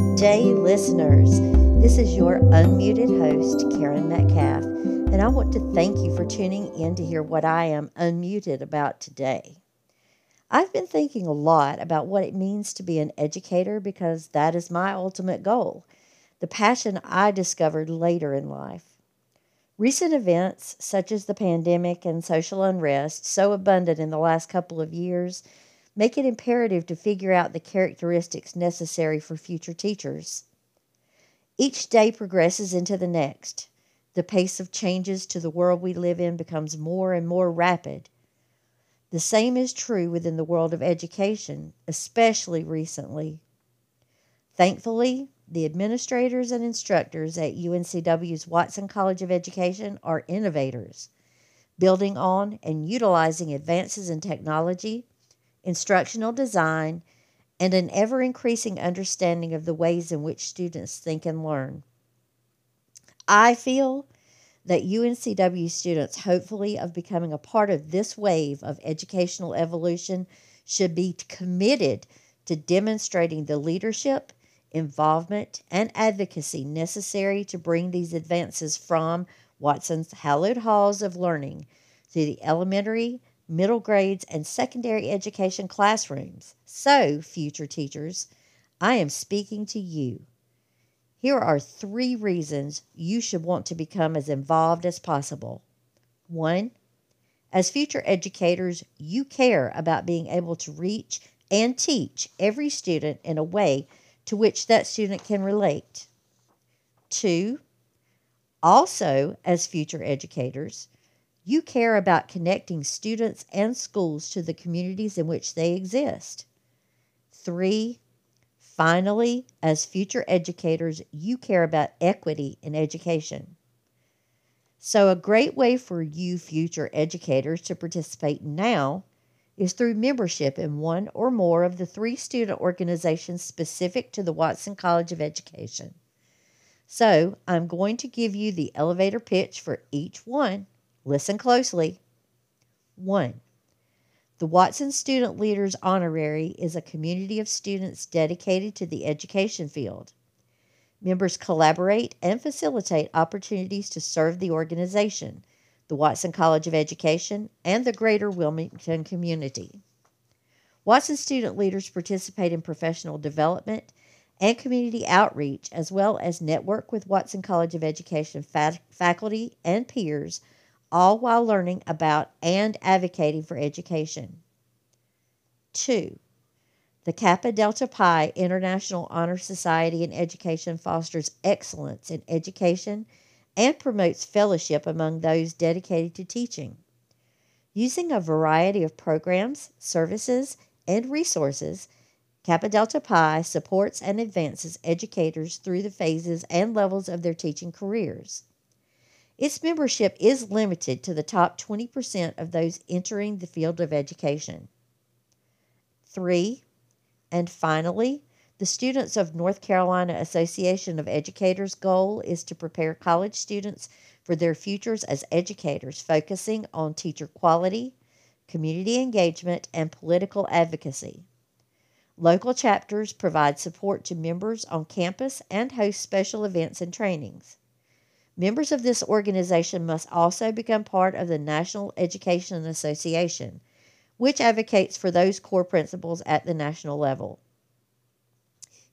Day, listeners. This is your unmuted host, Karen Metcalf, and I want to thank you for tuning in to hear what I am unmuted about today. I've been thinking a lot about what it means to be an educator because that is my ultimate goal, the passion I discovered later in life. Recent events, such as the pandemic and social unrest, so abundant in the last couple of years, make it imperative to figure out the characteristics necessary for future teachers. Each day progresses into the next. The pace of changes to the world we live in becomes more and more rapid. The same is true within the world of education, especially recently. Thankfully, the administrators and instructors at UNCW's Watson College of Education are innovators, building on and utilizing advances in technology instructional design, and an ever increasing understanding of the ways in which students think and learn. I feel that UNCW students, hopefully, of becoming a part of this wave of educational evolution, should be committed to demonstrating the leadership, involvement, and advocacy necessary to bring these advances from Watson's hallowed halls of learning to the elementary, middle grades, and secondary education classrooms. So, future teachers, I am speaking to you. Here are three reasons you should want to become as involved as possible. One, as future educators, you care about being able to reach and teach every student in a way to which that student can relate. Two, also, as future educators, you care about connecting students and schools to the communities in which they exist. Three, finally, as future educators, you care about equity in education. So, a great way for you future educators to participate now is through membership in one or more of the three student organizations specific to the Watson College of Education. So, I'm going to give you the elevator pitch for each one Listen closely. 1. The Watson Student Leaders Honorary is a community of students dedicated to the education field. Members collaborate and facilitate opportunities to serve the organization, the Watson College of Education, and the greater Wilmington community. Watson student leaders participate in professional development and community outreach, as well as network with Watson College of Education faculty and peers all while learning about and advocating for education. Two, the Kappa Delta Pi International Honor Society in Education fosters excellence in education and promotes fellowship among those dedicated to teaching. Using a variety of programs, services, and resources, Kappa Delta Pi supports and advances educators through the phases and levels of their teaching careers. Its membership is limited to the top 20% of those entering the field of education. Three, and finally, the Students of North Carolina Association of Educators' goal is to prepare college students for their futures as educators, focusing on teacher quality, community engagement, and political advocacy. Local chapters provide support to members on campus and host special events and trainings. Members of this organization must also become part of the National Education Association, which advocates for those core principles at the national level.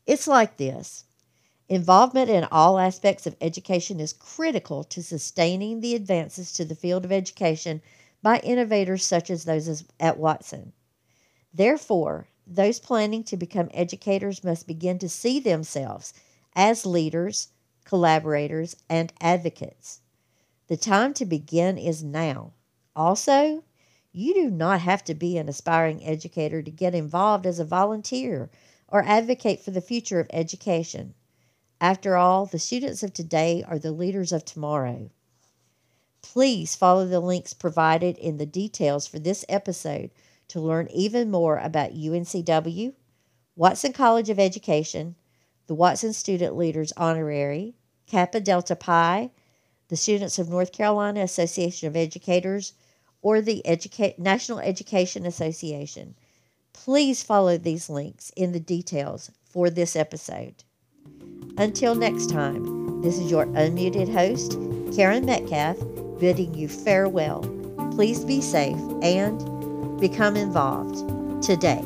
It's like this involvement in all aspects of education is critical to sustaining the advances to the field of education by innovators such as those at Watson. Therefore, those planning to become educators must begin to see themselves as leaders collaborators, and advocates. The time to begin is now. Also, you do not have to be an aspiring educator to get involved as a volunteer or advocate for the future of education. After all, the students of today are the leaders of tomorrow. Please follow the links provided in the details for this episode to learn even more about UNCW, Watson College of Education, the Watson Student Leaders Honorary, Kappa Delta Pi, the Students of North Carolina Association of Educators, or the Educa- National Education Association. Please follow these links in the details for this episode. Until next time, this is your unmuted host, Karen Metcalf, bidding you farewell. Please be safe and become involved today.